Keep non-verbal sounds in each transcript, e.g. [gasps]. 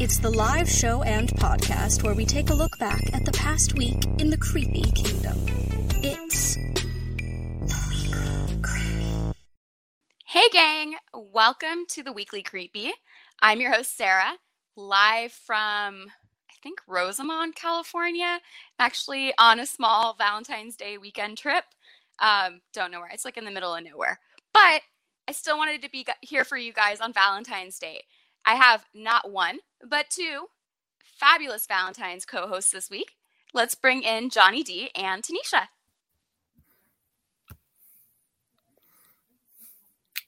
it's the live show and podcast where we take a look back at the past week in the Creepy Kingdom. It's the Weekly Creepy. Hey, gang! Welcome to the Weekly Creepy. I'm your host, Sarah, live from, I think, Rosamond, California. Actually, on a small Valentine's Day weekend trip. Um, don't know where. It's like in the middle of nowhere. But I still wanted to be here for you guys on Valentine's Day. I have not one, but two fabulous Valentine's co hosts this week. Let's bring in Johnny D and Tanisha.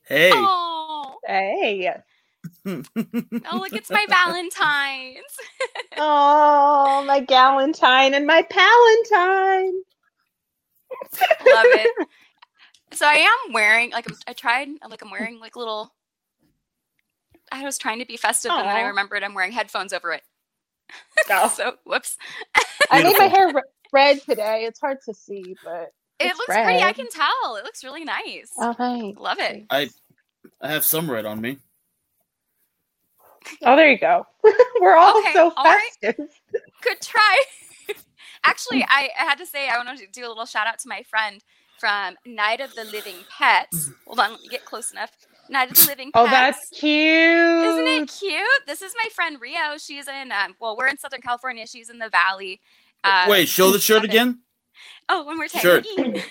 Hey. Oh, Hey. oh look, it's my Valentine's. [laughs] Oh, my Galentine and my Palantine. Love it. So I am wearing like I tried like I'm wearing like little. I was trying to be festive, and then I Aw. remembered I'm wearing headphones over it. [laughs] Oh. so whoops. I made my hair red today. It's hard to see, but It It's looks pretty. I can tell. It looks really nice. oh, thanks. Love it. I I have some red on me. Oh, there you go. [laughs] We're all Okay, so all right. festive. Good try. [laughs] Actually, I, I had to say I want to do a little shout out to my friend from Night of the Living Pets. [clears throat] Hold on, let me get close enough. Night of the Living Pets. Oh, that's cute. Isn't it cute? This is my friend Rio. She's in, um, well, we're in Southern California. She's in the Valley. Um, Wait, show the shirt love it. again. Oh, one more time. Sure. [laughs] Yay!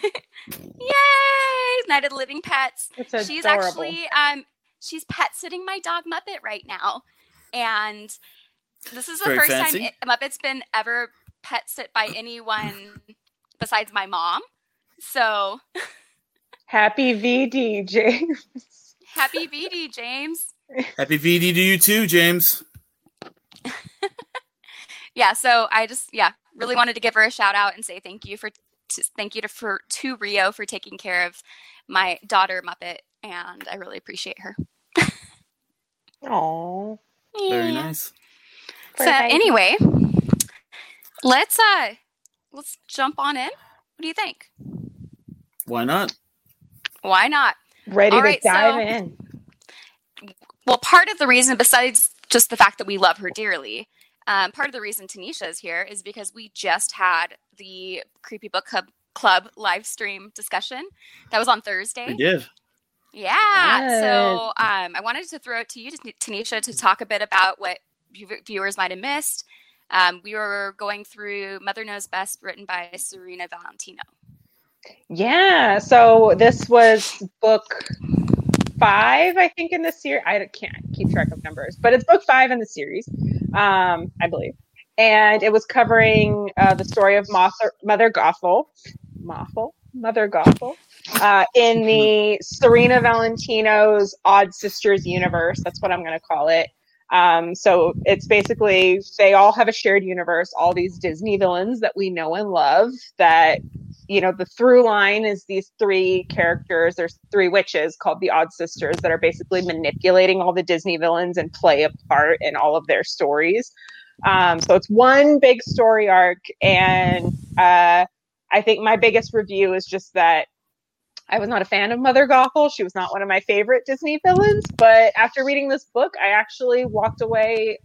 Night of the Living Pets. It's she's adorable. actually um she's pet sitting my dog Muppet right now. And this is the Very first fancy. time it, Muppet's been ever pet sit by anyone besides my mom. So [laughs] Happy VD, James. Happy BD, James. Happy VD to you too, James. [laughs] Yeah, so I just yeah, really wanted to give her a shout out and say thank you for t- thank you to for to Rio for taking care of my daughter Muppet and I really appreciate her. [laughs] Oh. Very nice. So anyway, let's uh let's jump on in. What do you think? Why not? Why not? Ready All to right, dive so- in. Well, part of the reason, besides just the fact that we love her dearly, um, part of the reason Tanisha is here is because we just had the Creepy Book Club, Club live stream discussion that was on Thursday. We did. Yeah. So um, I wanted to throw it to you, Tanisha, to talk a bit about what viewers might have missed. Um, we were going through Mother Knows Best, written by Serena Valentino. Yeah. So this was book five, I think, in the series. I can't keep track of numbers, but it's book five in the series, um, I believe. And it was covering uh, the story of Mother, Mother Gothel, Mothel, Mother Gothel, uh, in the Serena Valentino's Odd Sisters universe. That's what I'm going to call it. Um, so it's basically they all have a shared universe, all these Disney villains that we know and love that you know the through line is these three characters there's three witches called the odd sisters that are basically manipulating all the disney villains and play a part in all of their stories. Um, so it's one big story arc and uh, i think my biggest review is just that i was not a fan of mother gothel. She was not one of my favorite disney villains but after reading this book i actually walked away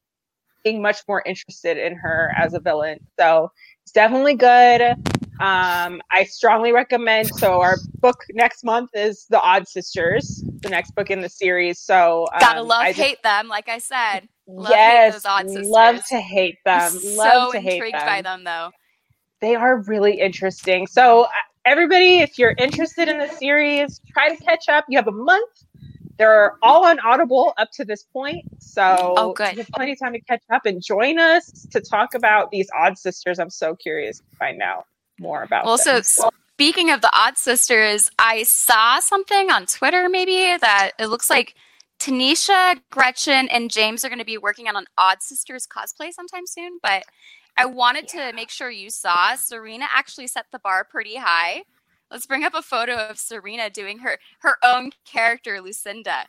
being much more interested in her as a villain. So it's definitely good um, I strongly recommend. So our book next month is The Odd Sisters, the next book in the series. So um, Gotta love, I just- hate them, like I said. Love, hate yes, those Odd Sisters. love to hate them. I'm love so to hate intrigued them. by them, though. They are really interesting. So uh, everybody, if you're interested in the series, try to catch up. You have a month. They're all on Audible up to this point. So Oh, good. you have plenty of time to catch up and join us to talk about these odd sisters. I'm so curious to find out more about Well, so them. speaking of the Odd Sisters, I saw something on Twitter maybe that it looks like Tanisha, Gretchen, and James are going to be working on an Odd Sisters cosplay sometime soon. But I wanted to make sure you saw Serena actually set the bar pretty high. Let's bring up a photo of Serena doing her her own character, Lucinda.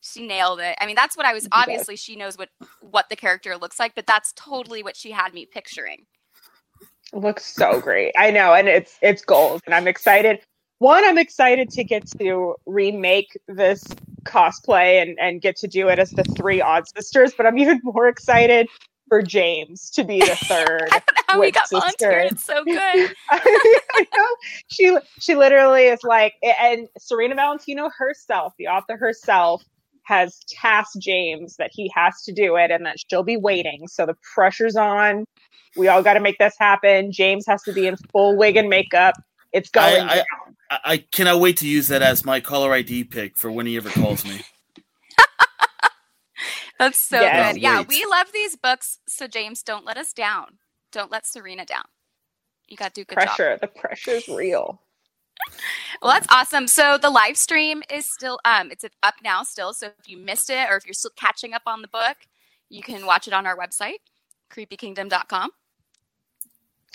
She nailed it. I mean, that's what I was obviously she knows what what the character looks like, but that's totally what she had me picturing. Looks so great. I know, and it's it's gold, and I'm excited. One, I'm excited to get to remake this cosplay and and get to do it as the three odd sisters. But I'm even more excited for James to be the [laughs] third. I don't know how we got volunteered. sister. It's so [laughs] good. I know. She she literally is like, and Serena Valentino herself, the author herself, has tasked James that he has to do it and that she'll be waiting. So the pressure's on. We all got to make this happen. James has to be in full wig and makeup. It's going I- down. I, I cannot wait to use that as my caller ID pick for when he ever calls me. [laughs] That's so Yes. good. Yeah, we love these books. So James, don't let us down. Don't let Serena down. You got to do a good job. Pressure. The pressure's real. Well, that's awesome. So the live stream is still um it's up now still. So if you missed it or if you're still catching up on the book, you can watch it on our website, creepykingdom.com.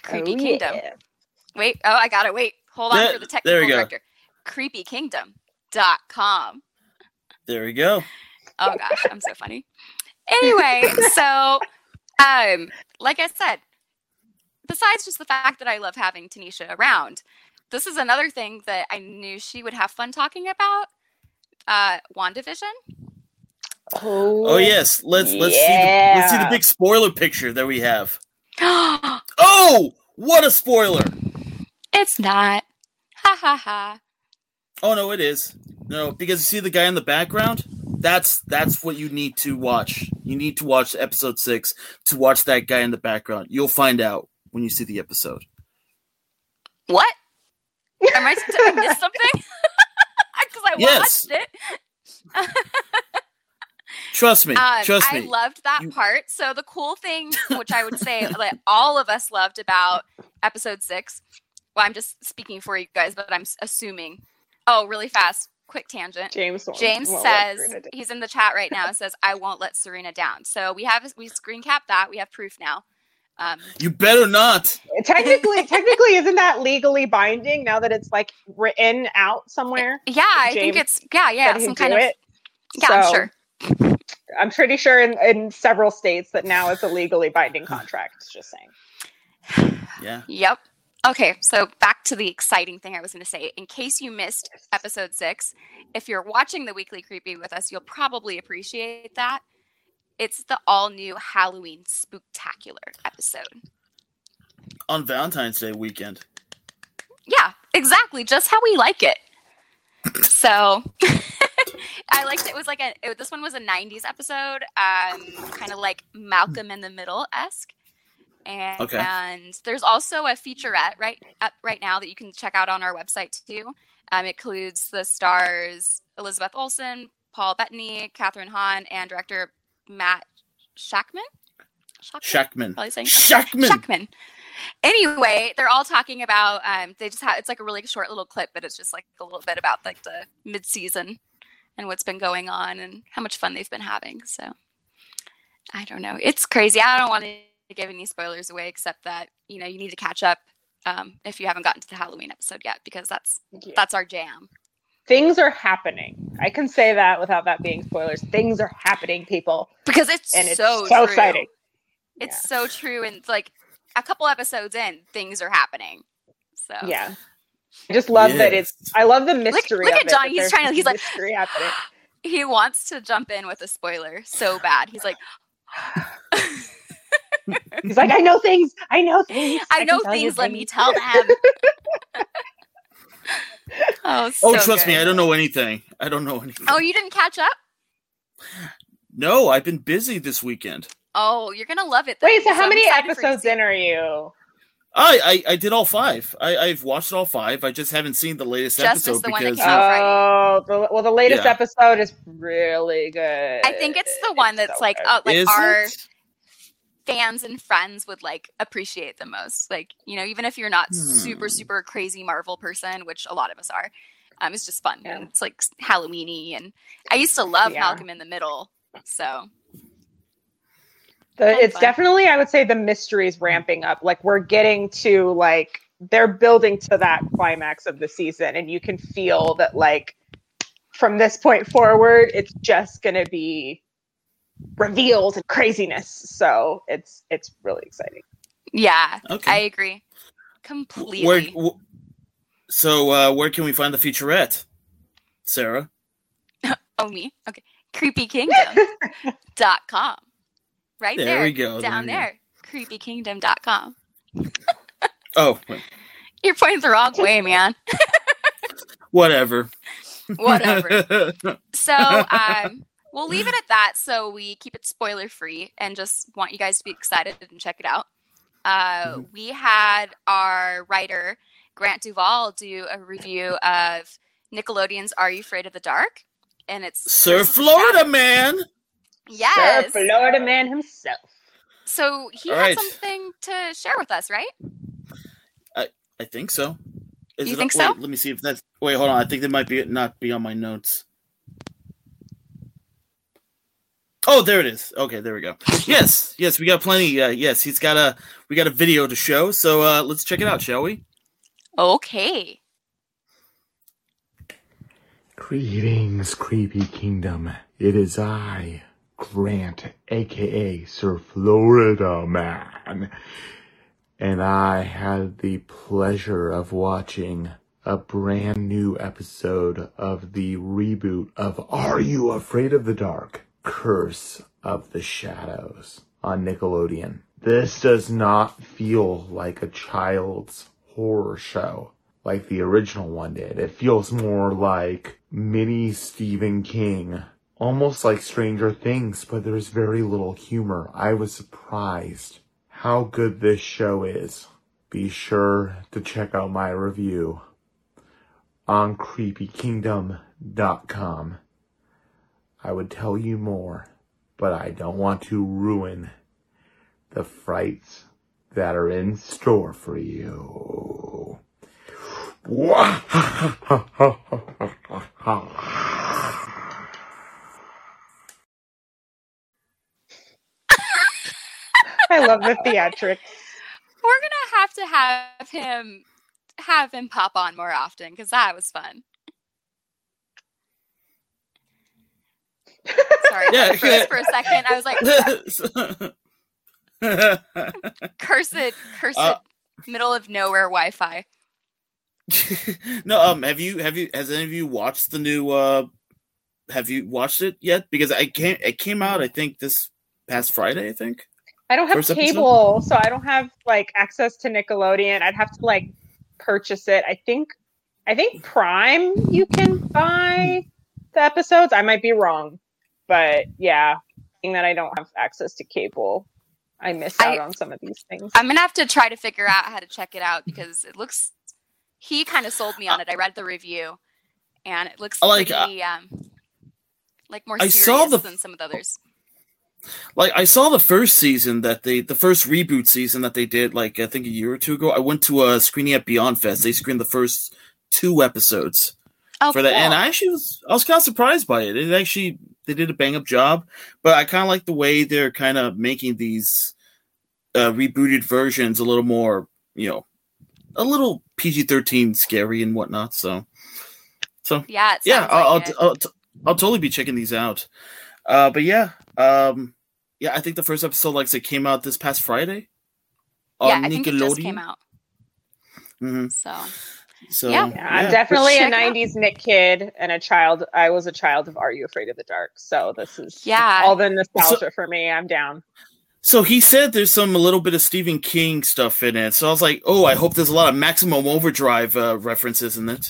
Creepy Oh, Kingdom. yeah. Wait, oh, I got to Wait. Hold on There- for the there technical we go. director. creepykingdom.com. There we go. Oh gosh, I'm so funny. Anyway, [laughs] so um like I said, besides just the fact that I love having Tanisha around, this is another thing that I knew she would have fun talking about. Uh WandaVision. Oh, Oh yes, let's let's see the, let's see the big spoiler picture that we have. it's [gasps] Oh, what a spoiler! It's not. Ha ha ha. Oh no, it is. No, because you see the guy in the background. That's that's what you need to watch. You need to watch episode six to watch that guy in the background. You'll find out when you see the episode. What? Am I, did [laughs] [laughs] I miss something? Because I Yes. watched it. [laughs] Trust me. Um, trust I loved that You- part. So the cool thing, which I would say that all of us loved about episode six. Well, I'm just speaking for you guys, but I'm assuming. Oh, really fast, quick tangent. James. James says he's in the chat right now. And says I won't let Serena down. So we have we screen cap that. We have proof now. Um, you better not. technically, technically, isn't that legally binding now that it's like written out somewhere? yeah, I think it's yeah, yeah, that he some kind of it? yeah. I'm sure. I'm pretty sure in, in several states that now it's a legally binding contract. Just saying. [sighs] Yeah. Yep. Okay, so back to the exciting thing I was going to say. In case you missed episode six, if you're watching the weekly creepy with us, you'll probably appreciate that. It's the all new Halloween spooktacular episode. On Valentine's Day weekend. Yeah, exactly. Just how we like it. [coughs] So [laughs] I liked it. It was like a it, this one was a 90s episode, um, kind of like Malcolm in the Middle esque. And, Okay. and there's also a featurette right up right now that you can check out on our website too. Um, it includes the stars Elizabeth Olsen, Paul Bettany, Kathryn Hahn, and director Matt Shakman. Shakman? Shakman. Probably saying Shakman. Shakman. Anyway, they're all talking about. Um, they just have it's like a really short little clip, but it's just like a little bit about like the mid season and what's been going on and how much fun they've been having. So I don't know. It's crazy. I don't want to give any spoilers away, except that you know you need to catch up um, if you haven't gotten to the Halloween episode yet, because that's Yeah. that's our jam. Things are happening. I can say that without that being spoilers. Things are happening, people, Because it's and it's so so, true. exciting. It's so true, and like a couple episodes in, things are happening. So Yeah, I just love that it's. I love the mystery. look of at it, Johnny, he's trying to- he's like- mystery happening. [gasps] he wants to jump in with a spoiler so bad. He's like, He's like, I know things. I know things. [gasps] I can know tell you things. Let me tell them. [laughs] [laughs] oh, Oh, so trust me. I don't know anything. I don't know anything. Oh, you didn't catch up? No, I've been busy this weekend. Oh, you're gonna love it. Though, Wait, so because how I'm many excited for you to episodes in are you? I, I I did all five. I, I've watched all five. I just haven't seen the latest Just episode missed the one that because came Oh, the, well, the latest Yeah. episode is really good. I think it's the one that's so like, good. uh, like Is our it? Fans and friends would like appreciate the most. Like, you know, even if you're not super Hmm. super crazy Marvel person, which a lot of us are, um, it's just fun. Yeah. And it's like Halloweeny, and I used to love Yeah. Malcolm in the Middle. So The, it's fun. definitely, I would say, the mystery is ramping up. Like we're getting to like they're building to that climax of the season, and you can feel that like from this point forward, it's just gonna be reveals and craziness. So it's it's really exciting. Yeah, Okay. I agree completely. Where, w- so, uh, where can we find the featurette, Sarah? [laughs] oh, me? Okay. CreepyKingdom.com. [laughs] Right There there. we go, Down there there. CreepyKingdom.com. [laughs] Oh, wait, You're pointing the wrong way, man. whatever. Whatever. So um, we'll leave it at that. So we keep it spoiler free and just want you guys to be excited and check it out. Uh, Mhm. We had our writer Grant Duvall do a review of Nickelodeon's "Are You Afraid of the Dark?" and it's Sir Curse Florida Shadow. man. Yes. Sir Florida man himself. So he All had right. something to share with us, right? I think so. Is You it, think wait, so? Let me see if that's. Wait, hold on. I think that might be not be on my notes. Oh, there it is. Okay, there we go. Yes, yes, we got plenty. Uh, yes, he's got a we got a video to show. So uh, let's check it out, shall we? Okay. Greetings, Creepy Kingdom. It is I, Grant, aka Sir Florida Man. And I had the pleasure of watching a brand new episode of the reboot of Are You Afraid of the Dark? Curse of the Shadows on Nickelodeon. This does not feel like a child's horror show like the original one did. It feels more like mini Stephen King, almost like Stranger Things, but there's very little humor. I was surprised how good this show is. Be sure to check out my review on creepykingdom.com. I would tell you more, but I don't want to ruin the frights that are in store for you. I love the theatrics. We're gonna have to have him have him pop on more often because that was fun. Sorry, Yeah, I for a second. I was like, no, [laughs] cursed, cursed, Uh, middle of nowhere Wi-Fi. [laughs] No, um, have you have you has any of you watched the new? uh Have you watched it yet? Because I can't. it came out I think this past Friday. I think. I don't have First episode? cable, so I don't have like access to Nickelodeon. I'd have to like purchase it. I think I think Prime you can buy the episodes. I might be wrong. But yeah, being that I don't have access to cable, I miss I- out on some of these things. I'm gonna have to try to figure out how to check it out because it looks. He kind of sold me on it. I read the review, and it looks like, pretty, um, like more I serious saw the- than some of the others. like I saw the first season that they the first reboot season that they did like I think a year or two ago. I went to a screening at Beyond Fest. They screened the first two episodes Oh, for that, cool. and I actually was I was kind of surprised by it. It actually they did a bang up job, but I kind of like the way they're kind of making these uh, rebooted versions a little more, you know, a little PG thirteen scary and whatnot. So, so yeah, it yeah, I'll, like I'll, it. I'll, t- I'll totally be checking these out. Uh, but yeah, um, yeah, I think the first episode, like I said, came out this past Friday. yeah, on I think it just came out. Mm-hmm. So So Yeah. Yeah, I'm definitely a '90s Nick kid and a child. I was a child of Are You Afraid of the Dark? So this is Yeah. all the nostalgia for me. I'm down. So he said there's some a little bit of Stephen King stuff in it. So I was like, oh, I hope there's a lot of Maximum Overdrive uh, references in it.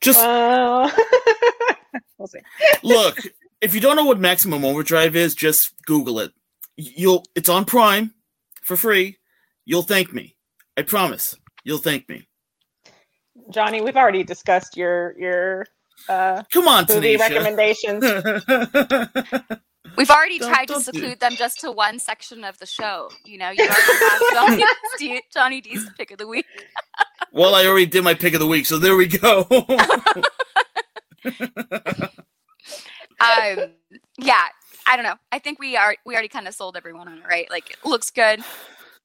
Just Well, [laughs] we'll see. look, if you don't know what Maximum Overdrive is, just Google it. You'll it's on Prime for free. You'll thank me. I promise. You'll thank me. Johnny, we've already discussed your your uh, Come on, movie Tanisha. recommendations. [laughs] we've already Don't- tried to don't do- seclude them just to one section of the show. You know, you already have [laughs] Johnny, Johnny D's pick of the week. [laughs] well, I already did my pick of the week, so there we go. Um, yeah, I I don't know. I think we are we already kind of sold everyone on it, right? Like it looks good.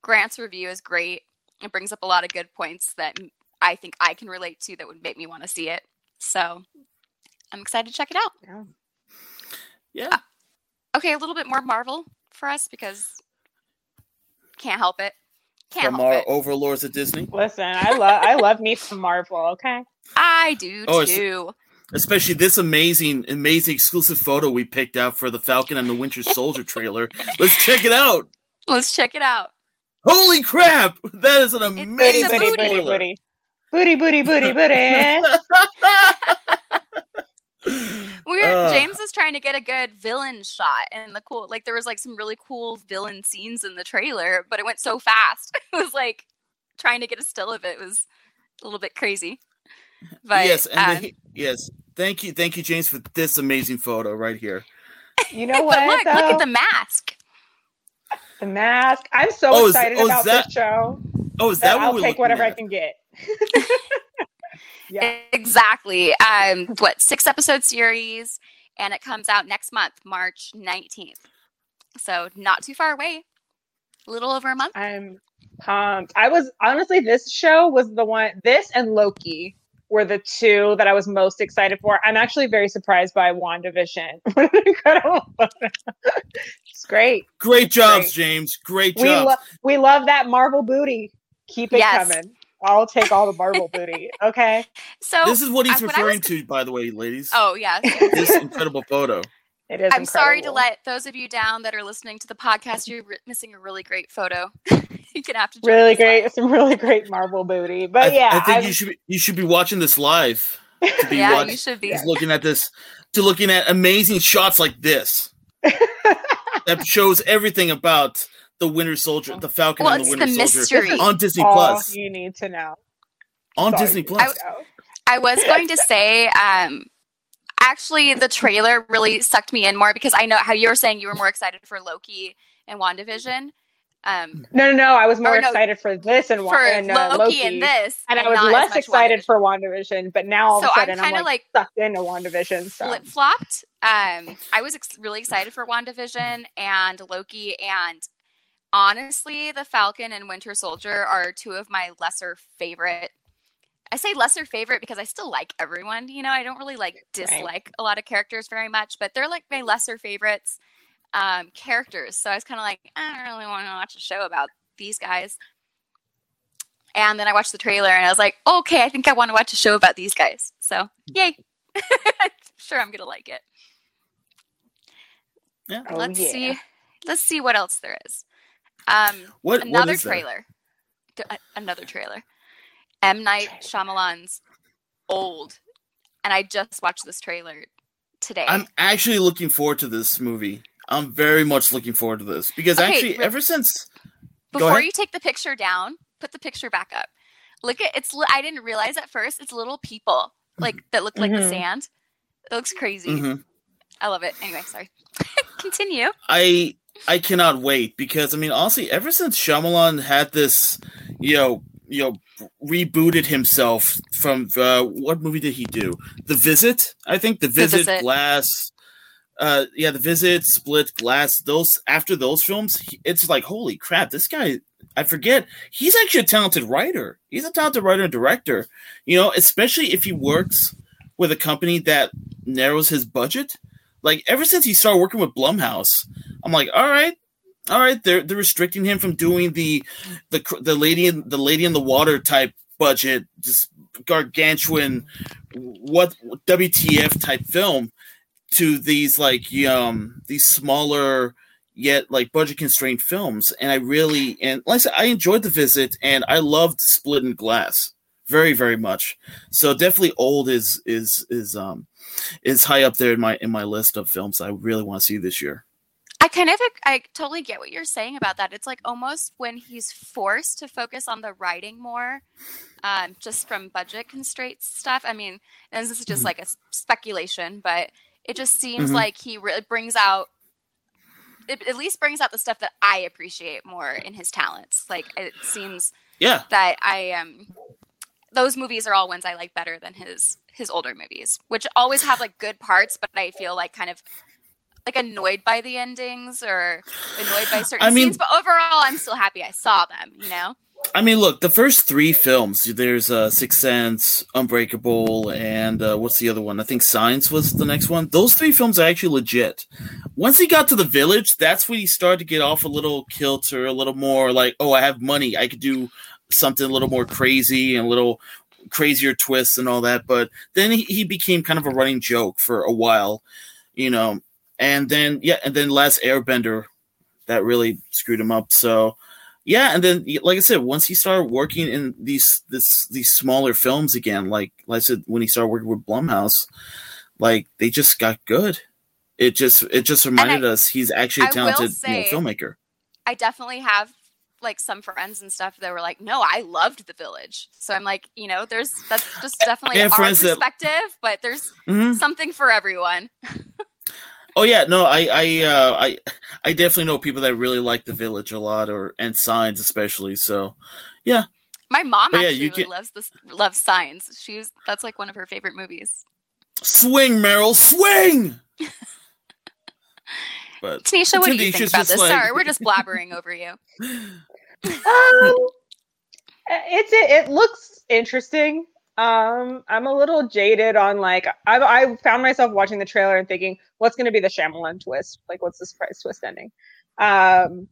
Grant's review is great. It brings up a lot of good points that I think I can relate to that would make me want to see it. So I'm excited to check it out. Yeah. Yeah. Uh, okay, a little bit more Marvel for us because can't help it. Can't From help our it. overlords at Disney, Listen, I love I love me some Marvel. Okay. I do Oh, too. especially this amazing, amazing exclusive photo we picked out for the Falcon and the Winter Soldier trailer. Let's check it out. Let's check it out. Holy crap! That is an amazing a booty, booty, booty. trailer. booty, booty, booty, booty, booty. We [laughs] were, Ugh. James was trying to get a good villain shot, and the cool like there was like some really cool villain scenes in the trailer, but it went so fast. [laughs] It was like trying to get a still of it was a little bit crazy. But yes, and um, the- yes. Thank you, thank you, James, for this amazing photo right here. You know [laughs] what? look, look at the mask. The mask. I'm so Oh, is- excited oh, about that- this show Oh, is that that what I'll take looking whatever I can get. [laughs] [laughs] yeah. Exactly. Um, what six episode series, and it comes out next month, March nineteenth. So not too far away. A little over a month. I'm pumped. I was honestly this show was the one this and Loki were the two that I was most excited for. I'm actually very surprised by WandaVision. [laughs] What an incredible photo. it's great. Great jobs, Great. James. Great We jobs. love we love that Marvel booty. Keep it Yes. coming. I'll take all the Marvel booty. [laughs] Okay. So this is what he's I- when I referring was- to, by the way, ladies. Oh yeah. [laughs] This incredible photo. It is I'm sorry to let those of you down that are listening to the podcast. You're re- missing a really great photo. [laughs] you can have to really us live. great some really great Marvel booty. But I, yeah, I think I'm- you should be, you should be watching this live. To be [laughs] Yeah, watch- you should be. is looking at this to looking at amazing shots like this [laughs] that shows everything about the Winter Soldier, the Falcon Well, and the Winter the Soldier mystery. on Disney all Plus. you need to know. On Sorry. Disney Plus. I was going to say, um, actually, the trailer really sucked me in more because I know how you were saying you were more excited for Loki and WandaVision. Um, No, no, no. I was more no, excited for this and, for and uh, Loki, Loki, and this, and I was less excited WandaVision. for WandaVision. But now all So of a sudden I'm, kinda like, sucked into WandaVision. So flip flopped. Um, I was ex- really excited for WandaVision and Loki, and honestly, the Falcon and Winter Soldier are two of my lesser favorite. I say lesser favorite because I still like everyone. You know, I don't really like dislike a lot of characters very much, but they're like my lesser favorites um, characters. So I was kind of like, I don't really want to watch a show about these guys. And then I watched the trailer and I was like, okay, I think I want to watch a show about these guys. So, yay. [laughs] sure, I'm going to like it. Yeah. Oh, let's yeah. see. Let's see what else there is. Um, What what another is that? trailer. D- a- Another trailer. M Night Shyamalan's Old, and I just watched this trailer today. I'm actually looking forward to this movie. I'm very much looking forward to this because Okay, actually, re- ever since Before you take the picture down, put the picture back up. Look at it's. I didn't realize at first it's little people like that look like the Mhm. sand. It looks crazy. Mhm. I love it. Anyway, sorry. [laughs] Continue. I I cannot wait because I mean honestly, ever since Shyamalan had this, you know, you know, rebooted himself from uh, what movie did he do? The Visit, I think. The Visit, Visit. Glass. Uh, yeah, The Visit, Split, Glass. Those after those films, it's like holy crap! This guy, I forget, he's actually a talented writer. He's a talented writer and director. You know, especially if he works with a company that narrows his budget. Like ever since he started working with Blumhouse, I'm like, all right, all right. They're they're restricting him from doing the the the lady in the lady in the water type budget, just gargantuan, what WTF type film, to these like um these smaller yet like budget constrained films. And I really and like I said, I enjoyed the visit and I loved Split and Glass very very much. So definitely old is is is um is high up there in my in my list of films I really want to see this year. I kind of I totally get what you're saying about that. It's like almost when he's forced to focus on the writing more, um, just from budget constraints stuff. I mean, and this is just Mhm. like a speculation, but it just seems Mhm. like he really brings out. It at least brings out the stuff that I appreciate more in his talents. Like it seems Yeah, that I um those movies are all ones I like better than his his older movies, which always have like good parts, but I feel like kind of like annoyed by the endings or annoyed by certain I mean- scenes, but overall, I'm still happy I saw them. You know. I mean, look, the first three films, there's uh, Sixth Sense, Unbreakable, and uh, what's the other one? I think Signs was the next one. Those three films are actually legit. Once he got to the village, that's when he started to get off a little kilter, a little more like, oh, I have money. I could do something a little more crazy and a little crazier twists and all that. But then he, he became kind of a running joke for a while, you know. And then, yeah, and then Last Airbender, that really screwed him up. So, yeah, and then like I said, once he started working in these this these smaller films again, like like I said, when he started working with Blumhouse, like they just got good. It just it just reminded us he's actually a talented you know, filmmaker. I definitely have like some friends and stuff that were like, "No, I loved The Village." So I'm like, you know, there's that's just definitely our friends that- perspective, but there's Mhm. something for everyone. [laughs] Oh yeah, no, I I uh, I I definitely know people that really like The Village a lot, or and Signs especially. So yeah. My mom But yeah, actually you really get- loves this loves Signs. She's that's like one of her favorite movies. swing, Merrill, swing. [laughs] but Tanisha, what do you think about this? like- Sorry, we're just blabbering over you. [laughs] Um, it's it, it looks interesting. Um, I'm a little jaded on like I I found myself watching the trailer and thinking, what's going to be the Shyamalan twist? Like, what's the surprise twist ending? Um,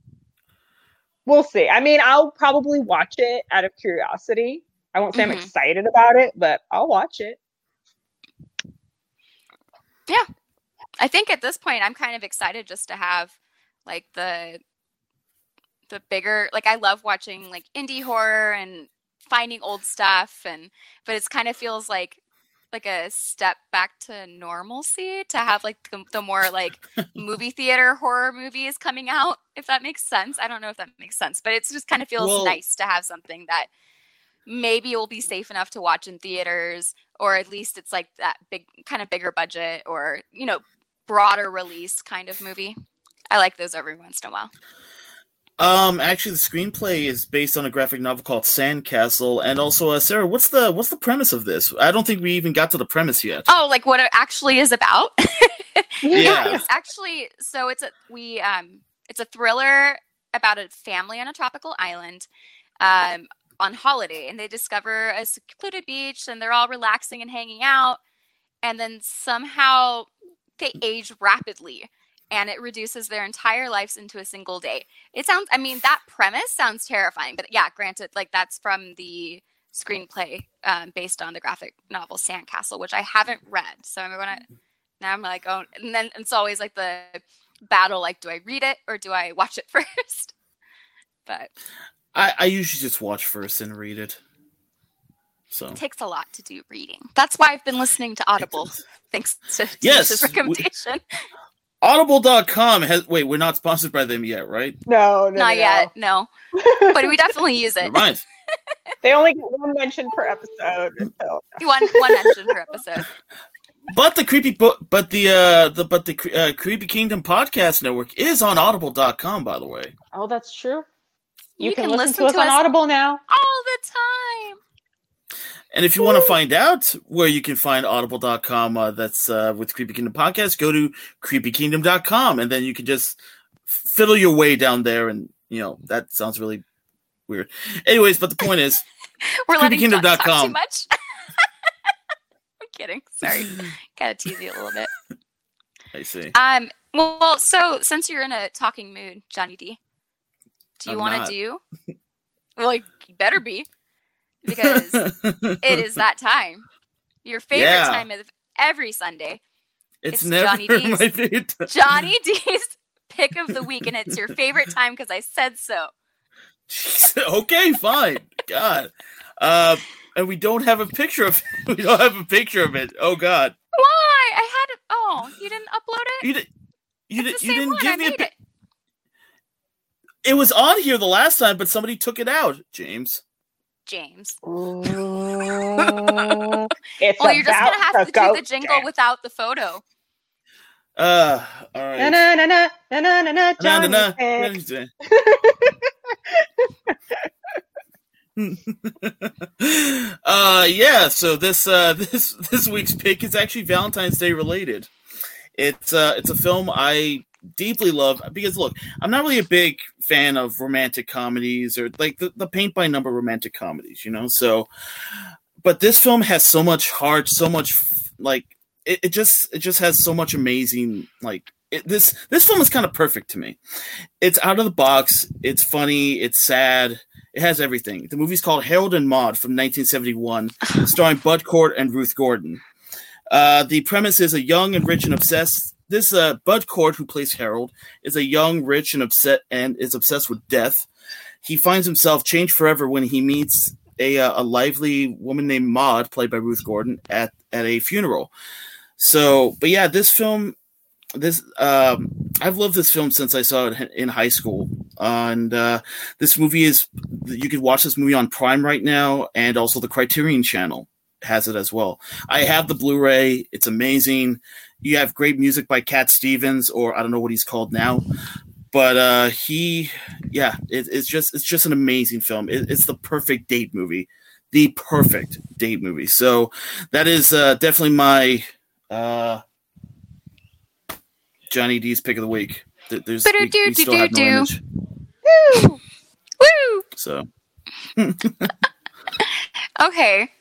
we'll see. I mean, I'll probably watch it out of curiosity. I won't say Mhm. I'm excited about it, but I'll watch it. Yeah, I think at this point I'm kind of excited just to have like the the bigger like I love watching like indie horror and finding old stuff and but it's kind of feels like like a step back to normalcy to have like the, the more like [laughs] movie theater horror movies coming out if that makes sense. I don't know if that makes sense but it just kind of feels Well- nice to have something that maybe will be safe enough to watch in theaters or at least it's like that big kind of bigger budget or you know broader release kind of movie. I like those every once in a while Um, actually, the screenplay is based on a graphic novel called Sandcastle, and also, uh, Sarah, what's the what's the premise of this? I don't think we even got to the premise yet. oh like what it actually is about [laughs] Yeah. it's actually so it's a we um it's a thriller about a family on a tropical island um on holiday and they discover a secluded beach and they're all relaxing and hanging out and then somehow they age rapidly and it reduces their entire lives into a single day it sounds i mean that premise sounds terrifying but yeah granted like that's from the screenplay um, based on the graphic novel sandcastle which i haven't read so i'm gonna now I'm like, oh, and then it's always like the battle like, do I read it or do I watch it [laughs] first? But I, I usually just watch first and read it. So it takes a lot to do reading. That's why I've been listening to Audible, thanks to Yes, Tanisha's we- recommendation. Audible.com has wait, we're not sponsored by them yet, right? No, no, Not no, yet, no. [laughs] But we definitely use Never it. mind. [laughs] They only get one mention per episode. So. One one mention per episode. [laughs] But the creepy book, but the uh, the but the uh, Creepy Kingdom podcast network is on Audible.com, by the way. Oh, that's true. You, You can, can listen, listen to us to on Audible now. All the time. And if you want to find out where you can find audible.com, uh, that's uh, with Creepy Kingdom Podcast, go to creepykingdom.com and then you can just fiddle your way down there. And, you know, that sounds really weird. Anyways, but the point is, [laughs] We're talk too much. [laughs] I'm kidding. Sorry. [laughs] Gotta tease you a little bit. I see. Um. Well, so since you're in a talking mood, Johnny D, do you want to do? Well, like you better be, because it is [laughs] that time. Your favorite Yeah. time of every Sunday. it's, it's never Johnny [laughs] D's. Johnny D's pick of the week, and it's your favorite time because I said so. [laughs] Okay, fine. God. Uh, and we don't have a picture of we don't have a picture of it. Oh God. Why? I had it. Oh, you didn't upload it. You did you, did, you didn't one. give I me a pi- it. It was on here the last time, but somebody took it out, James. James. [laughs] it's Well, you're just gonna have to go do the jingle dance. without the photo. Uh, all Na right. na na na na na na na Na, na, Johnny na. pick. [laughs] [laughs] uh yeah so this uh this this week's pick is actually valentine's day related It's uh it's a film I deeply love because look, I'm not really a big fan of romantic comedies or like the, the paint by number romantic comedies, you know. So, but this film has so much heart, so much like it, it just it just has so much amazing like it, this this film is kind of perfect to me. It's out of the box. It's funny. It's sad. It has everything. The movie's called Harold and Maude from 1971, [sighs] starring Bud Cort and Ruth Gordon. Uh, the premise is a young and rich and obsessed. This uh, Bud Cort, who plays Harold, is a young, rich, and upset and is obsessed with death. He finds himself changed forever when he meets a uh, a lively woman named Maude, played by Ruth Gordon, at at a funeral. So, but yeah, this film, this um, I've loved this film since I saw it in high school, and uh, this movie is you can watch this movie on Prime right now, and also the Criterion Channel has it as well. I have the Blu-ray; it's amazing. You have great music by Cat Stevens, or I don't know what he's called now, but uh, he, yeah, it, it's just it's just an amazing film. It, it's the perfect date movie, the perfect date movie. So that is uh, definitely my uh, Johnny D's pick of the week. There's we, we still have no image. Woo! Woo! So. [laughs] okay.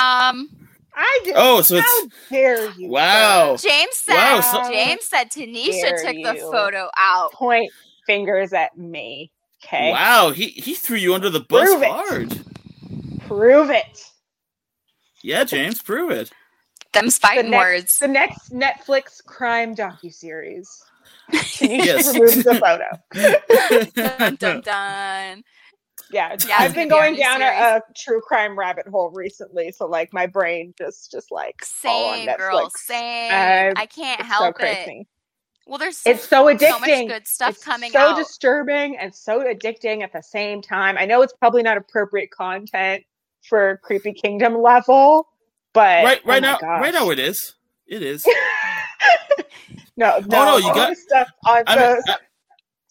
Um. I did. Oh, so how it's dare you? wow. James said. Wow, so- James said Tanisha Dare took the photo out. Point fingers at me. Okay. Wow, he he threw you under the bus Prove it. hard. Prove it. Yeah, James, prove it. Them's fighting next- words. The next Netflix crime docuseries. [laughs] Tanisha Yes. removes the photo. [laughs] dun dun dun. Yeah, Yeah, I've been gonna going be on down a, a true crime rabbit hole recently, so like my brain just just like all on Same, Netflix. girl. Same. Uh, I can't It's help so it. Well, there's It's so addicting. so much good stuff it's coming so out. disturbing and so addicting at the same time. I know it's probably not appropriate content for Creepy Kingdom level, but right, oh right my now, gosh. right now it is. It is. [laughs] no, no, no, you all got- the stuff on I mean, the, I-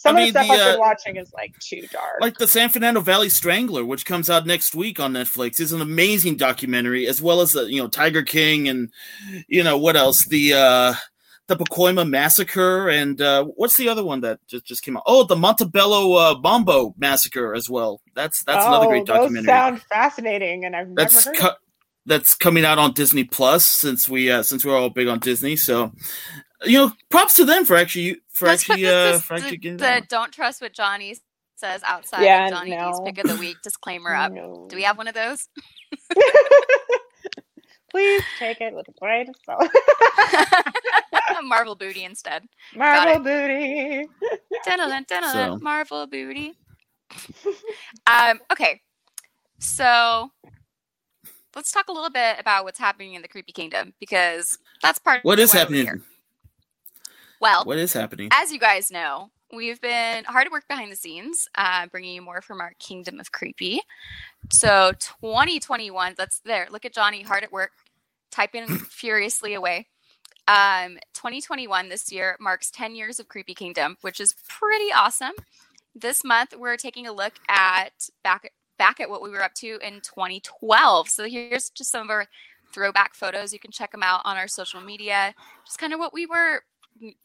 some I of mean, the stuff the, I've been uh, watching is like too dark. like the San Fernando Valley Strangler, which comes out next week on Netflix, is an amazing documentary, as well as the you know Tiger King and you know what else the uh the Pacoima massacre and uh what's the other one that just just came out? Oh, the Montebello uh, Bombo massacre as well. That's that's another Oh, great those documentary. sound fascinating, and I've that's never heard. co- that's coming out on Disney Plus since we uh, since we're all big on Disney. So you know, props to them for actually for Let's actually uh for actually getting the that don't trust what Johnny says outside Yeah, of Johnny D's pick of the week disclaimer up. No. Do we have one of those? [laughs] Please take it with a grain of salt. [laughs] Marvel booty instead. Marvel booty. [laughs] Dun-dun-dun, dun-dun-dun, So. Marvel booty. um, okay, so let's talk a little bit about what's happening in the Creepy Kingdom because that's part. What of is why we're happening? Well, What is happening? as you guys know, we've been hard at work behind the scenes, uh, bringing you more from our Kingdom of Creepy. So 2021, that's there. Look at Johnny, hard at work, typing [clears throat] furiously away. Um, 2021 this year marks 10 years of Creepy Kingdom, which is pretty awesome. This month, we're taking a look at back back at what we were up to in 2012. So here's just some of our throwback photos. You can check them out on our social media. Just kind of what we were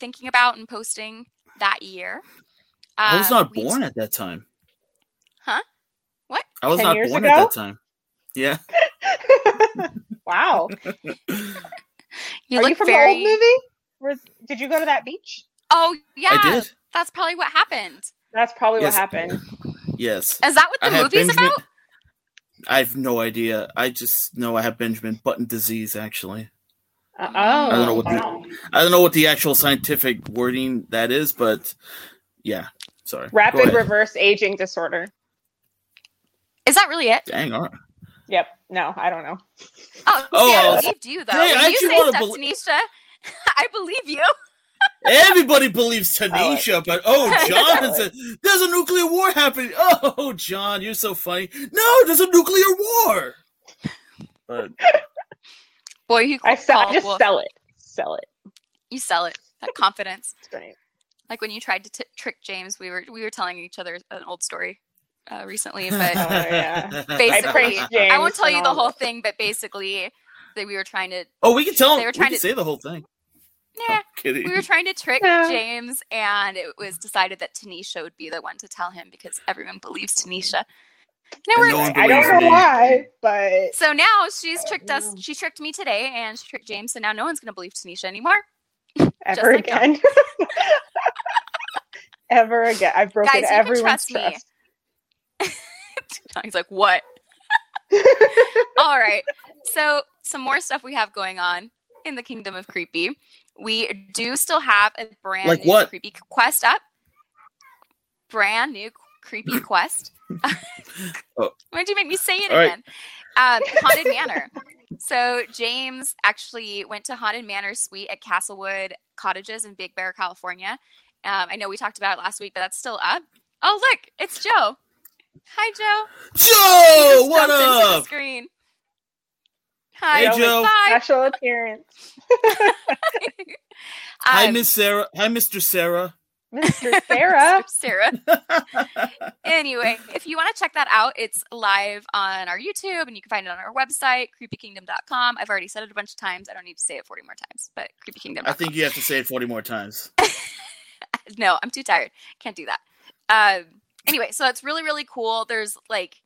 thinking about and posting that year. I was Um, not we- born at that time. Huh? What? I was 10 not years born ago? at that time. Yeah. [laughs] wow. You Are look you from very. the old movie? Was, did you go to that beach? Oh yeah, I did. that's probably what happened. That's probably Yes. what happened. Yes. Is that what the have movie's Benjamin. about? I have no idea. I just know I have Benjamin Button disease. Actually, Uh, oh. I don't know what wow. the I don't know what the actual scientific wording that is, but yeah. Sorry. Rapid reverse aging disorder. Is that really it? Dang. All right. Yep. No, I don't know. Oh, Oh, see, I uh, believed you though. hey, I you say wanna stuff, bel- Tanisha, [laughs] I believe you. Everybody believes [laughs] Tanisha, but oh, John, Oh, a, there's a nuclear war happening. Oh, John, you're so funny. No, there's a nuclear war. But Boy, you I sell. I just wolf. sell it. Sell it. You sell it. That confidence. [laughs] It's great. Like when you tried to t- trick James, we were we were telling each other an old story uh, recently, [laughs] Oh, but yeah. [laughs] basically, praised James I won't tell you the whole that. thing, but basically, that we were trying to oh, we can tell. They were We trying can to- say the whole thing. nah. We were trying to trick No. James, and it was decided that Tanisha would be the one to tell him because everyone believes Tanisha. No, we're, no I don't know why, but so now she's tricked us. She tricked me today, and she tricked James, so now no one's going to believe Tanisha anymore. [laughs] ever like again. [laughs] ever again. I've broken Guys, you can everyone's trust me. trust. [laughs] He's like, what? All right. So, some more stuff we have going on in the Kingdom of Creepy. We do still have a brand Like new what? creepy quest up. Brand new creepy quest. [laughs] Oh. Why'd you make me say it All right. again? Um, Haunted Manor. So James actually went to Haunted Manor Suite at Castlewood Cottages in Big Bear, California. Um, I know we talked about it last week, but that's still up. Oh, look, it's Joe. Hi, Joe. Joe, Just what jumped the up? screen. Hi, Hey, Joe. Bye. Special appearance. [laughs] Hi, Um, Miss Sarah. Hi, Mr. Sarah. Mr. [laughs] Sarah. Sarah. [laughs] anyway, if you want to check that out, it's live on our YouTube and you can find it on our website, creepykingdom.com. I've already said it a bunch of times. I don't need to say it 40 more times, but creepykingdom.com. I think you have to say it 40 more times. [laughs] no, I'm too tired. Can't do that. Um, anyway, so it's really, really cool. There's like,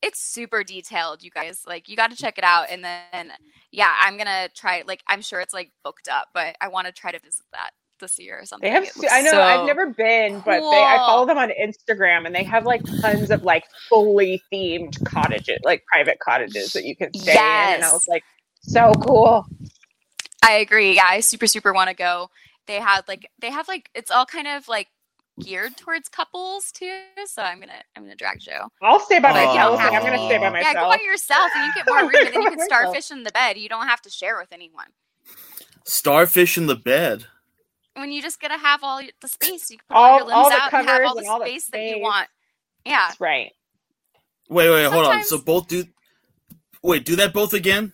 it's super detailed, you guys. Like, you got to check it out. And then, yeah, I'm going to try, like, I'm sure it's like booked up, but I want to try to visit that this year or something. They have. It I know. so- I've never been, but they. I follow them on Instagram, and they have like tons of like fully themed cottages, like private cottages that you can stay in. And I was like, so cool. I agree. Yeah, I super super want to go. They had like they have like it's all kind of like geared towards couples too. So I'm gonna I'm gonna drag Joe. I'll stay by Aw. myself. You don't I'm gonna stay by myself. Yeah, go myself. by yourself and you get [laughs] more room, and then you can by myself. starfish in the bed. You don't have to share with anyone. Starfish in the bed. When you just gotta have all the space, you can put all, All- your limbs all the out and have all the all space that you want. Yeah, That's right. Wait, wait, hold on. So both do. Wait, do that both again?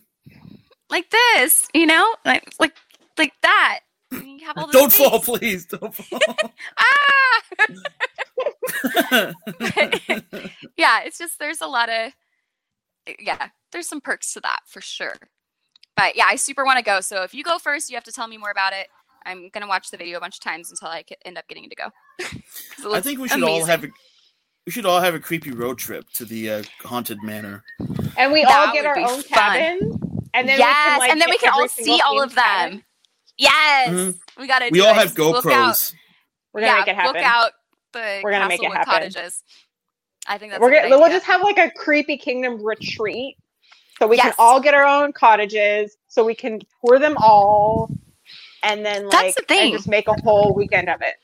like this, you know, like like like that. You have all the Don't space. fall, [laughs] please. Don't fall. [laughs] Ah! [laughs] yeah, it's just there's a lot of yeah, there's some perks to that for sure. But yeah, I super want to go. So if you go first, you have to tell me more about it. I'm gonna watch the video a bunch of times until I end up getting it to go. [laughs] it I think we should all have a. We should all have a creepy road trip to the uh, haunted manor. And we That all get our own fun. cabin. And then yes, we can, like, and then we can all see all of them. cabin. Yes, Mhm. we gotta. We do all it. have Book out- GoPros. We're gonna yeah, make it happen. book out the We're gonna make it happen. cottages. I think that's We're a good gonna, we'll just have like a creepy kingdom retreat, so we can all get our own cottages, so we can tour them all, and then That's like the thing. just make a whole weekend of it.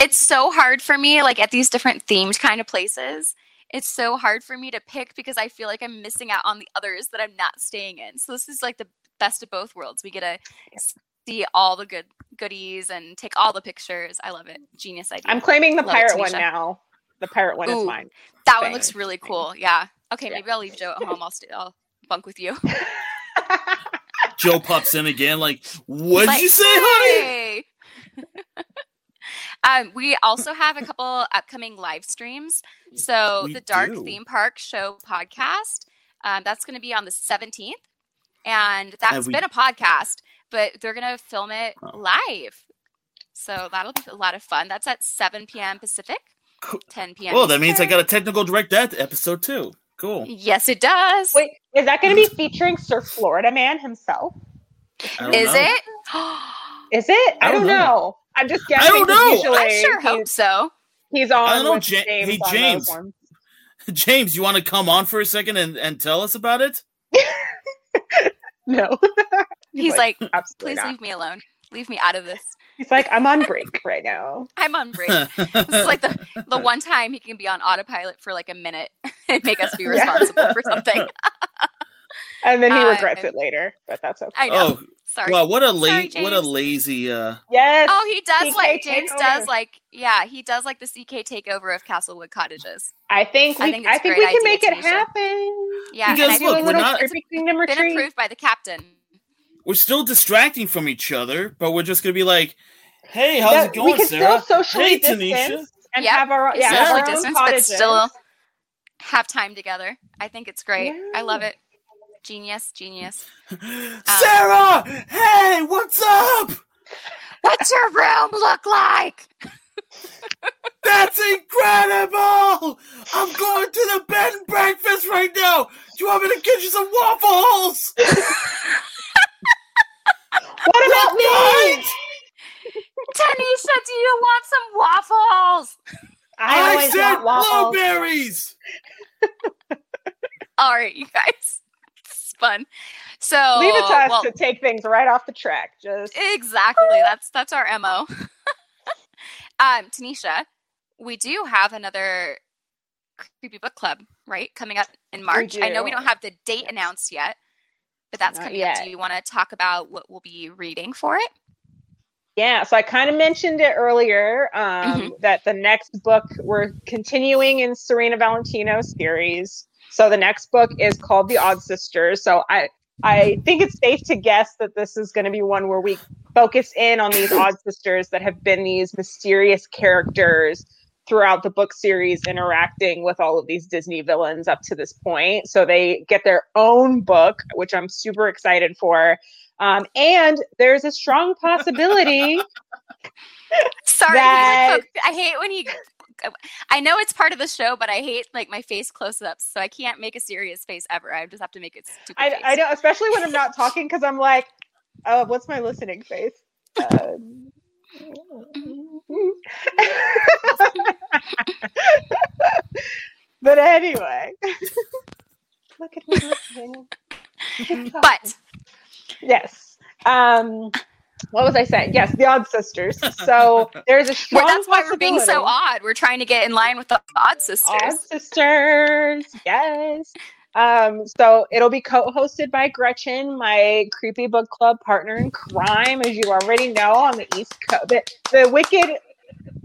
it's so hard for me like at these different themed kind of places. It's so hard for me to pick because i feel like i'm missing out on the others that i'm not staying in. So this is like the best of both worlds. We get to see all the good goodies and take all the pictures. I love it. Genius idea. I'm claiming the Love it, pirate one now. The pirate one is mine. that one looks really cool. Yeah. Okay Yeah. maybe i'll leave joe at home. I'll, st- I'll bunk with you [laughs] Joe pops in again, like, "What'd Like, you say, honey?" "Hey." [laughs] um, we also have a couple upcoming live streams. So We the Dark do. Theme Park Show podcast, um, that's going to be on the 17th. And that's we- been a podcast, but they're going to film it Oh. live. So that'll be a lot of fun. That's at 7 p.m. Pacific, 10 p.m. Well, that means I got a technical direct that episode too. Cool. Yes, it does. Wait, is that going to be featuring Sir Florida Man himself? Is know. it? [gasps] Is it? I, I don't don't know. know. I'm just guessing. I don't 'cause know. Usually I sure hope so. he's on. I don't know, with Ja- James hey, James. [laughs] James, you want to come on for a second and, and tell us about it? [laughs] No, [laughs] He's like, absolutely please not. leave me alone. Leave me out of this. He's like, I'm on break right now. I'm on break. this is like the, the one time he can be on autopilot for like a minute and make us be Yeah. responsible for something. And then he Uh, regrets it later, but that's okay. I know. oh, Sorry. wow! What a la- Sorry, what a lazy. uh Yes. oh, he does CK like James takeover. does like yeah, he does like the CK takeover of Castlewood Cottages. I think we, I I think think, it's a we can make it happen. Yeah, Because and look, we're not- it's been retreat. approved by the captain. We're still distracting from each other, but we're just gonna be like, "Hey, how's Yeah, it going, we can Sarah? still socially hey, Tanisha." and Yep. have our yeah, have socially our own distanced, but still have time together. I think it's great. I love it. Genius, genius. [laughs] Um, Sarah, hey, what's up? What's your room look like? [laughs] That's incredible! I'm going to the bed and breakfast right now. Do you want me to get you some waffles? [laughs] What about me? Right? Tanisha, do you want some waffles? I I said blueberries. All right, you guys. Fun. So Leave it to us well, to take things right off the track. Just Exactly. That's that's our MO. [laughs] um, Tanisha, we do have another creepy book club, right? Coming up in March. I know we do. don't have the date announced yet, but that's Not coming up. Do you want to talk about what we'll be reading for it? Yeah, so I kind of mentioned it earlier um, Mm-hmm. that the next book we're continuing in Serena Valentino's series. So the next book is called The Odd Sisters. So I I think it's safe to guess that this is going to be one where we focus in on these odd [clears throat] sisters that have been these mysterious characters throughout the book series interacting with all of these Disney villains up to this point. So they get their own book, which I'm super excited for. Um, and there's a strong possibility [laughs] Sorry, That- he, like, poke- I hate when he. I know it's part of the show, but I hate like my face close-ups, so I can't make a serious face ever. I just have to make it stupid. I, face. I know, especially when I'm not talking, because I'm like, oh, what's my listening face? Uh, [laughs] but anyway, look at me listening. But yes. Um, what was I saying? Yes, the Odd Sisters. So [laughs] there's a strong well, that's why we're being so odd. We're trying to get in line with the Odd Sisters. Odd Sisters. Yes. Um, so it'll be co-hosted by Gretchen, my creepy book club partner in crime, as you already know, on the East Coast. The, the wicked,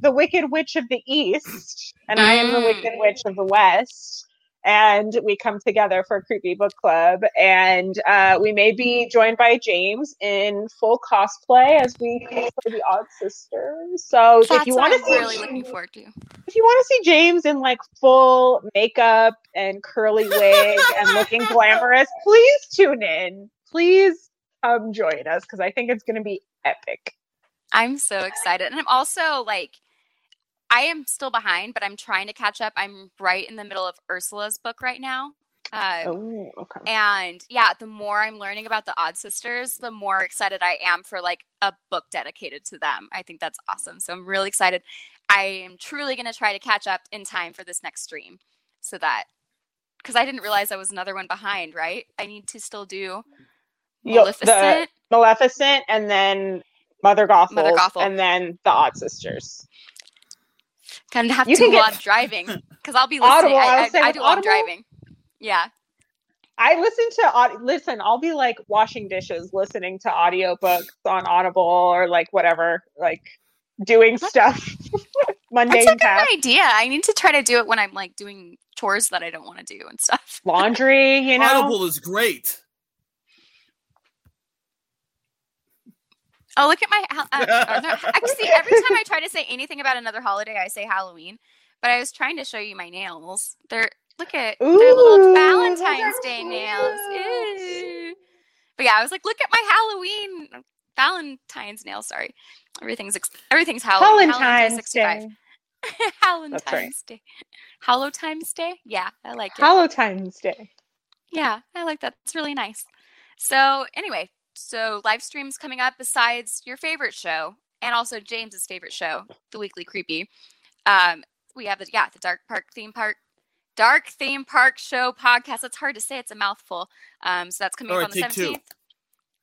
the Wicked Witch of the East, and I am the Mm. Wicked Witch of the West. And we come together for a creepy book club, and uh, we may be joined by James in full cosplay as we play the Odd Sisters. So That's if you want to see really looking forward to. if you want to see James in like full makeup and curly wig and looking [laughs] glamorous, please tune in. Please come join us because I think it's going to be epic. I'm so excited. And I'm also like, I am still behind, but I'm trying to catch up. I'm right in the middle of Ursula's book right now. Uh, Oh, okay. And yeah, the more I'm learning about the Odd Sisters, the more excited I am for like a book dedicated to them. I think that's awesome. So I'm really excited. I am truly going to try to catch up in time for this next stream so that because I didn't realize I was another one behind, right? I need to still do Yo- Maleficent. the Maleficent and then Mother Gothel, Mother Gothel. and then the Odd Sisters. Gonna have You to can while get- I'm driving because I'll be [laughs] listening. Audible, I I, I, I do while I'm Audible? driving. Yeah. I listen to aud- listen. I'll be like washing dishes, listening to audiobooks on Audible or like whatever, like doing stuff, [laughs] That's mundane a good tasks, idea. I need to try to do it when I'm like doing chores that I don't want to do and stuff. laundry. You [laughs] know, Audible is great. Oh, look at my. Uh, there- actually, every time I try to say anything about another holiday, I say Halloween. But I was trying to show you my nails. They're look at they're Ooh, little Valentine's Day nails. Ew. But yeah, I was like, look at my Halloween Valentine's nails. Sorry, everything's ex- everything's Halloween. Valentine's 365. Day. [laughs] Valentine's Day. Hallow Times Day. Yeah, I like it. Valentine's Day. Yeah, I like that. It's really nice. So, anyway, so live streams coming up besides your favorite show and also James's favorite show, The Weekly Creepy. Um, we have the yeah, the Dark Park Theme Park Dark Theme Park Show podcast. It's hard to say, it's a mouthful. Um, so that's coming All up right, on the 17th.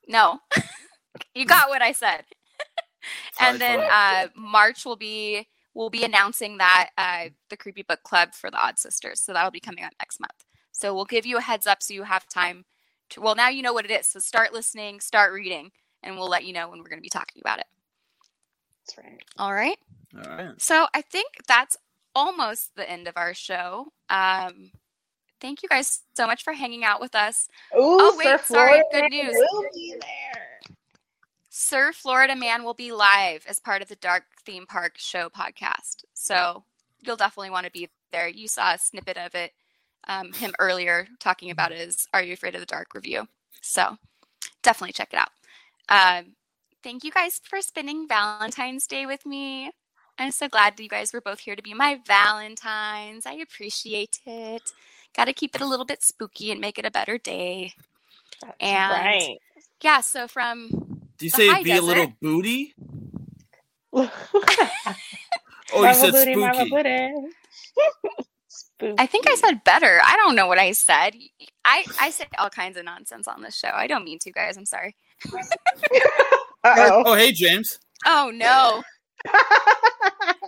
No. [laughs] you got what I said. [laughs] And then uh, March will be we'll be announcing that uh, the Creepy Book Club for the Odd Sisters. So that will be coming out next month. So we'll give you a heads up so you have time to. Well, now you know what it is. So start listening, start reading, and we'll let you know when we're going to be talking about it. That's right. All right. All right. So I think that's almost the end of our show. Um, thank you guys so much for hanging out with us. Ooh, Oh, wait, Sir sorry, Florida good news. Will be there. Sir Florida Man will be live as part of the Dark Theme Park Show podcast. So you'll definitely want to be there. You saw a snippet of it, um, him earlier talking about his Are You Afraid of the Dark review. So definitely check it out. Um, thank you guys for spending Valentine's Day with me. I'm so glad that you guys were both here to be my Valentines. I appreciate it. Got to keep it a little bit spooky and make it a better day. That's And- right. Yeah, so from Do you The say high be a little booty? [laughs] Oh, you Marvel said booty, spooky. [laughs] booty. spooky. I think I said better. I don't know what I said. I I say all kinds of nonsense on this show. I don't mean to, guys. I'm sorry. [laughs] Uh-oh. Oh, hey, James. Oh no.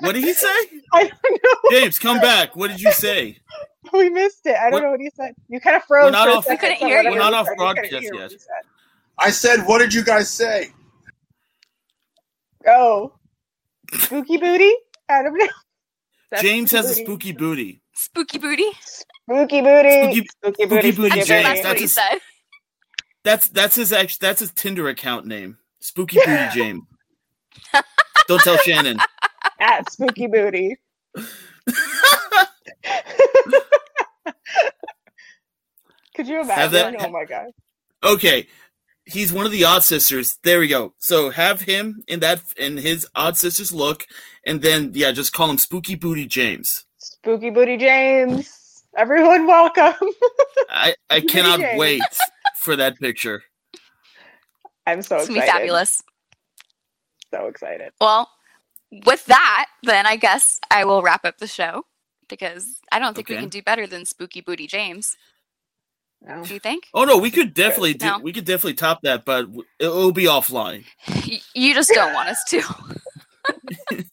What did he say? [laughs] I don't know. James, come back. What did you say? [laughs] We missed it. I don't What- know what he said. You kind of froze. We're not off- We couldn't hear you. We're not off said, we couldn't broadcast yet. said. I said, what did you guys say? Oh, spooky booty. I don't know. That's James has a spooky booty. Spooky booty. Spooky booty. Spooky- Spooky, booty. booty Spooky I'm sure James, that's booty. what he his- said. That's that's his actually that's his Tinder account name. Spooky Booty James. [laughs] Don't tell Shannon. At spooky booty. [laughs] Could you imagine? that- oh my god. Okay. He's one of the odd sisters. There we go. So have him in that in his odd sisters look, and then yeah, just call him Spooky Booty James. Spooky booty James. Everyone welcome. [laughs] I I cannot James. wait for that picture. I'm so It's excited. be fabulous. So excited. Well, with that, then I guess I will wrap up the show because I don't think we can do better than Spooky Booty James. No. Do you think? Oh no, we could definitely do, No. we could definitely top that, but it'll be offline. You just don't want us to. [laughs]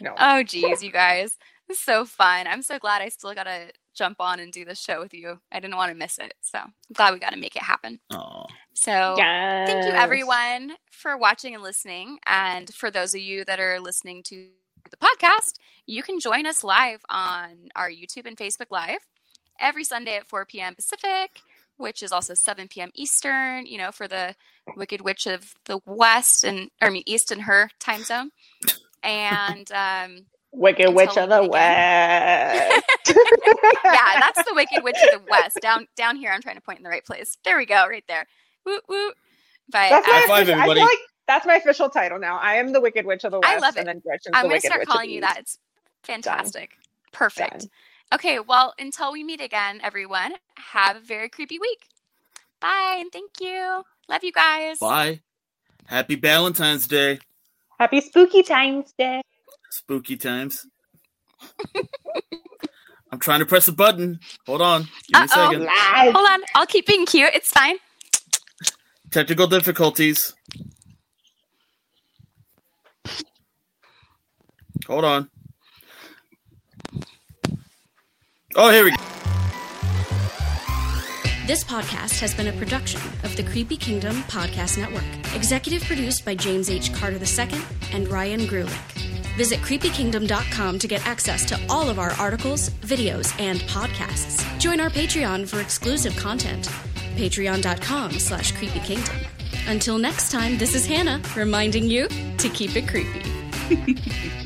No. [laughs] Oh, geez, you guys. This [laughs] so fun. I'm so glad I still got to jump on and do this show with you. I didn't want to miss it. So I'm glad we got to make it happen. Oh, So Yes. thank you, everyone, for watching and listening. And for those of you that are listening to the podcast, you can join us live on our YouTube and Facebook Live every Sunday at 4 p.m. Pacific, which is also 7 p.m. Eastern, you know, for the Wicked Witch of the West and, or I mean, East and her time zone. [laughs] And um, Wicked Until Witch of the West. [laughs] [laughs] yeah, that's the Wicked Witch of the West. Down down here, I'm trying to point in the right place. There we go, right there. Woot woot. But That's my High five, official- everybody. I feel like that's my official title now. I am the Wicked Witch of the West. I love it. And then Gretchen's I'm the going to Wicked start Witch calling you that. It's fantastic. Perfect. Done. Okay, well, until we meet again, everyone, have a very creepy week. Bye, and thank you. Love you guys. bye. Happy Valentine's Day. Happy Spooky Times Day. Spooky times. I'm trying to press a button. Hold on. Give me a Uh-oh. second. Live. Hold on, I'll keep being cute. It's fine. Technical difficulties. Hold on. Oh, here we go. This podcast has been a production of the Creepy Kingdom Podcast Network. Executive produced by James H. Carter II and Ryan Grulick. Visit creepykingdom.com to get access to all of our articles, videos, and podcasts. Join our Patreon for exclusive content. Patreon.com slash creepykingdom. Until next time, this is Hannah reminding you to keep it creepy. [laughs]